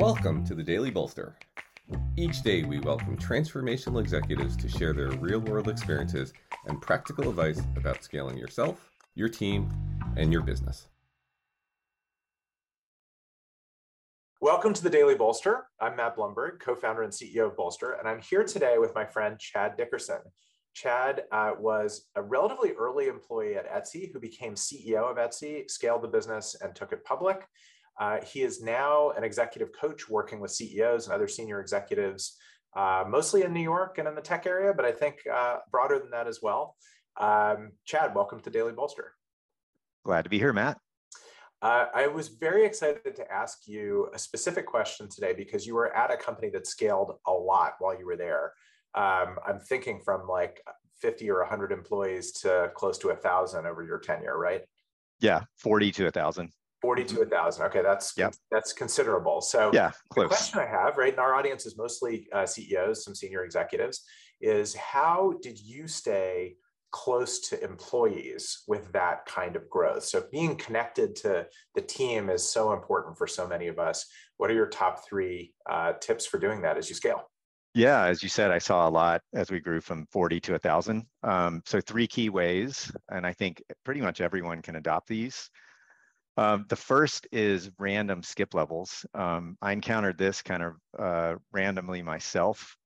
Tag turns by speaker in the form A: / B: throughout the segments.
A: Welcome to the Daily Bolster. Each day, we welcome transformational executives to share their real world experiences and practical advice about scaling yourself, your team, and your business.
B: Welcome to the Daily Bolster. I'm Matt Blumberg, co founder and CEO of Bolster, and I'm here today with my friend Chad Dickerson. Chad uh, was a relatively early employee at Etsy who became CEO of Etsy, scaled the business, and took it public. Uh, he is now an executive coach working with CEOs and other senior executives, uh, mostly in New York and in the tech area, but I think uh, broader than that as well. Um, Chad, welcome to Daily Bolster.
C: Glad to be here, Matt.
B: Uh, I was very excited to ask you a specific question today because you were at a company that scaled a lot while you were there. Um, I'm thinking from like 50 or 100 employees to close to a thousand over your tenure, right?
C: Yeah, 40 to a thousand.
B: 40 to a thousand. Okay, that's yep. that's considerable. So
C: yeah, close.
B: the question I have, right, and our audience is mostly uh, CEOs, some senior executives, is how did you stay close to employees with that kind of growth? So being connected to the team is so important for so many of us. What are your top three uh, tips for doing that as you scale?
C: Yeah, as you said, I saw a lot as we grew from 40 to 1,000. Um, so, three key ways, and I think pretty much everyone can adopt these. Um, the first is random skip levels. Um, I encountered this kind of uh, randomly myself.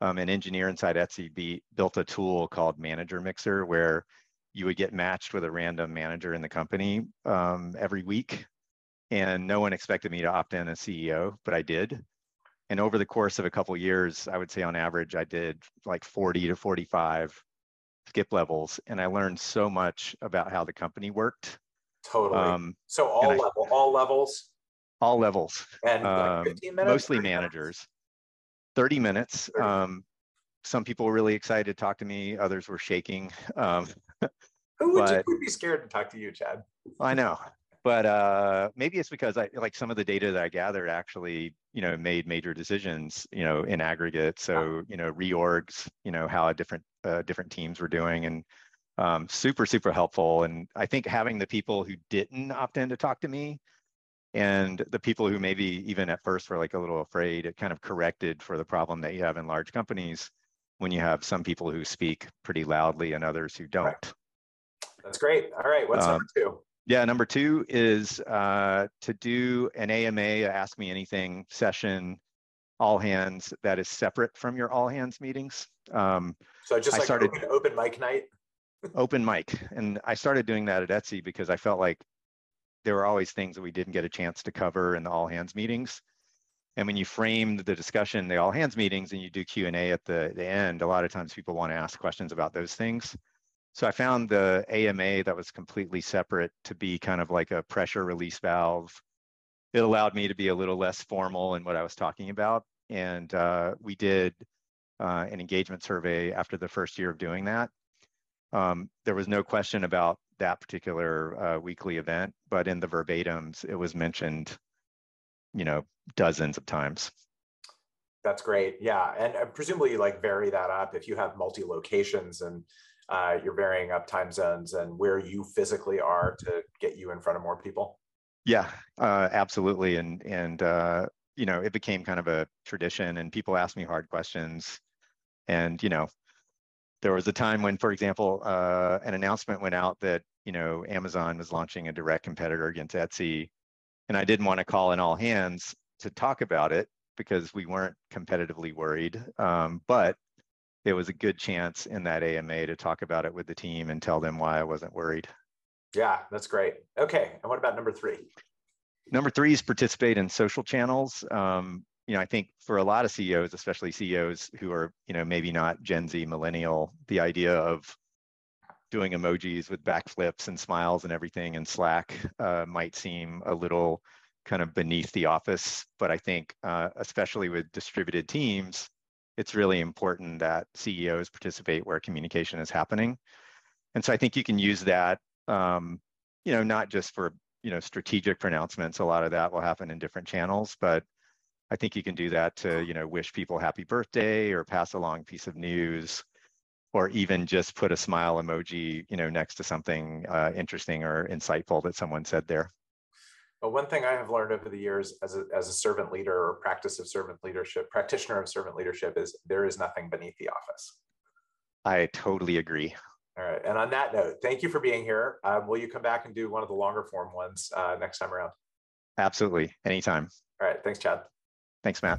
C: Um, an engineer inside Etsy be, built a tool called Manager Mixer where you would get matched with a random manager in the company um, every week. And no one expected me to opt in as CEO, but I did. And over the course of a couple of years, I would say on average, I did like 40 to 45 skip levels. And I learned so much about how the company worked
B: Totally. Um, so all level, I, all levels.
C: All levels.
B: And like 15 minutes.
C: Mostly managers. Minutes? 30 minutes. 30. Um, some people were really excited to talk to me. Others were shaking. Um,
B: Who would, but, you, would be scared to talk to you, Chad?
C: I know, but uh, maybe it's because I like some of the data that I gathered actually, you know, made major decisions, you know, in aggregate. So you know, reorgs, you know, how different uh, different teams were doing, and um, super super helpful. And i think having the people who didn't opt in to talk to me and the people who maybe even at first were like a little afraid it kind of corrected for the problem that you have in large companies when you have some people who speak pretty loudly and others who don't.
B: That's great. All right what's um, number two?
C: yeah number two is uh, to do an ama ask me anything session all hands that is separate from your all hands meetings. Um,
B: so just I like started, open, open mic night
C: open mic. And I started doing that at Etsy because I felt like there were always things that we didn't get a chance to cover in the all hands meetings. And when you frame the discussion, the all hands meetings, and you do Q and A at the, the end, a lot of times people want to ask questions about those things. So I found the AMA that was completely separate to be kind of like a pressure release valve. It allowed me to be a little less formal in what I was talking about. And uh, we did uh, an engagement survey after the first year of doing that um, there was no question about that particular uh, weekly event, but in the verbatims, it was mentioned, you know, dozens of times.
B: That's great. Yeah, and uh, presumably you like vary that up if you have multi locations and uh, you're varying up time zones and where you physically are to get you in front of more people.
C: Yeah, uh, absolutely. And and uh, you know, it became kind of a tradition, and people ask me hard questions, and you know, there was a time when, for example, uh, an announcement went out that you know Amazon was launching a direct competitor against Etsy, and I didn't want to call in all hands to talk about it because we weren't competitively worried. Um, but it was a good chance in that AMA to talk about it with the team and tell them why I wasn't worried.
B: Yeah, that's great. Okay, and what about number three?
C: Number three is participate in social channels. Um, you know, I think for a lot of CEOs, especially CEOs who are, you know, maybe not Gen Z millennial, the idea of doing emojis with backflips and smiles and everything in Slack uh, might seem a little kind of beneath the office. But I think, uh, especially with distributed teams, it's really important that CEOs participate where communication is happening. And so I think you can use that, um, you know, not just for you know strategic pronouncements. A lot of that will happen in different channels, but I think you can do that to, you know, wish people happy birthday or pass along a piece of news or even just put a smile emoji, you know, next to something uh, interesting or insightful that someone said there.
B: Well, one thing I have learned over the years as a, as a servant leader or practice of servant leadership, practitioner of servant leadership is there is nothing beneath the office.
C: I totally agree.
B: All right. And on that note, thank you for being here. Um, will you come back and do one of the longer form ones uh, next time around?
C: Absolutely. Anytime.
B: All right. Thanks, Chad.
C: Thanks, Matt.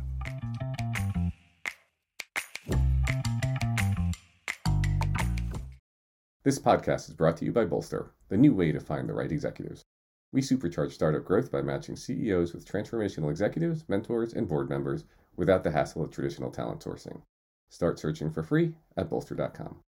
A: This podcast is brought to you by Bolster, the new way to find the right executives. We supercharge startup growth by matching CEOs with transformational executives, mentors, and board members without the hassle of traditional talent sourcing. Start searching for free at bolster.com.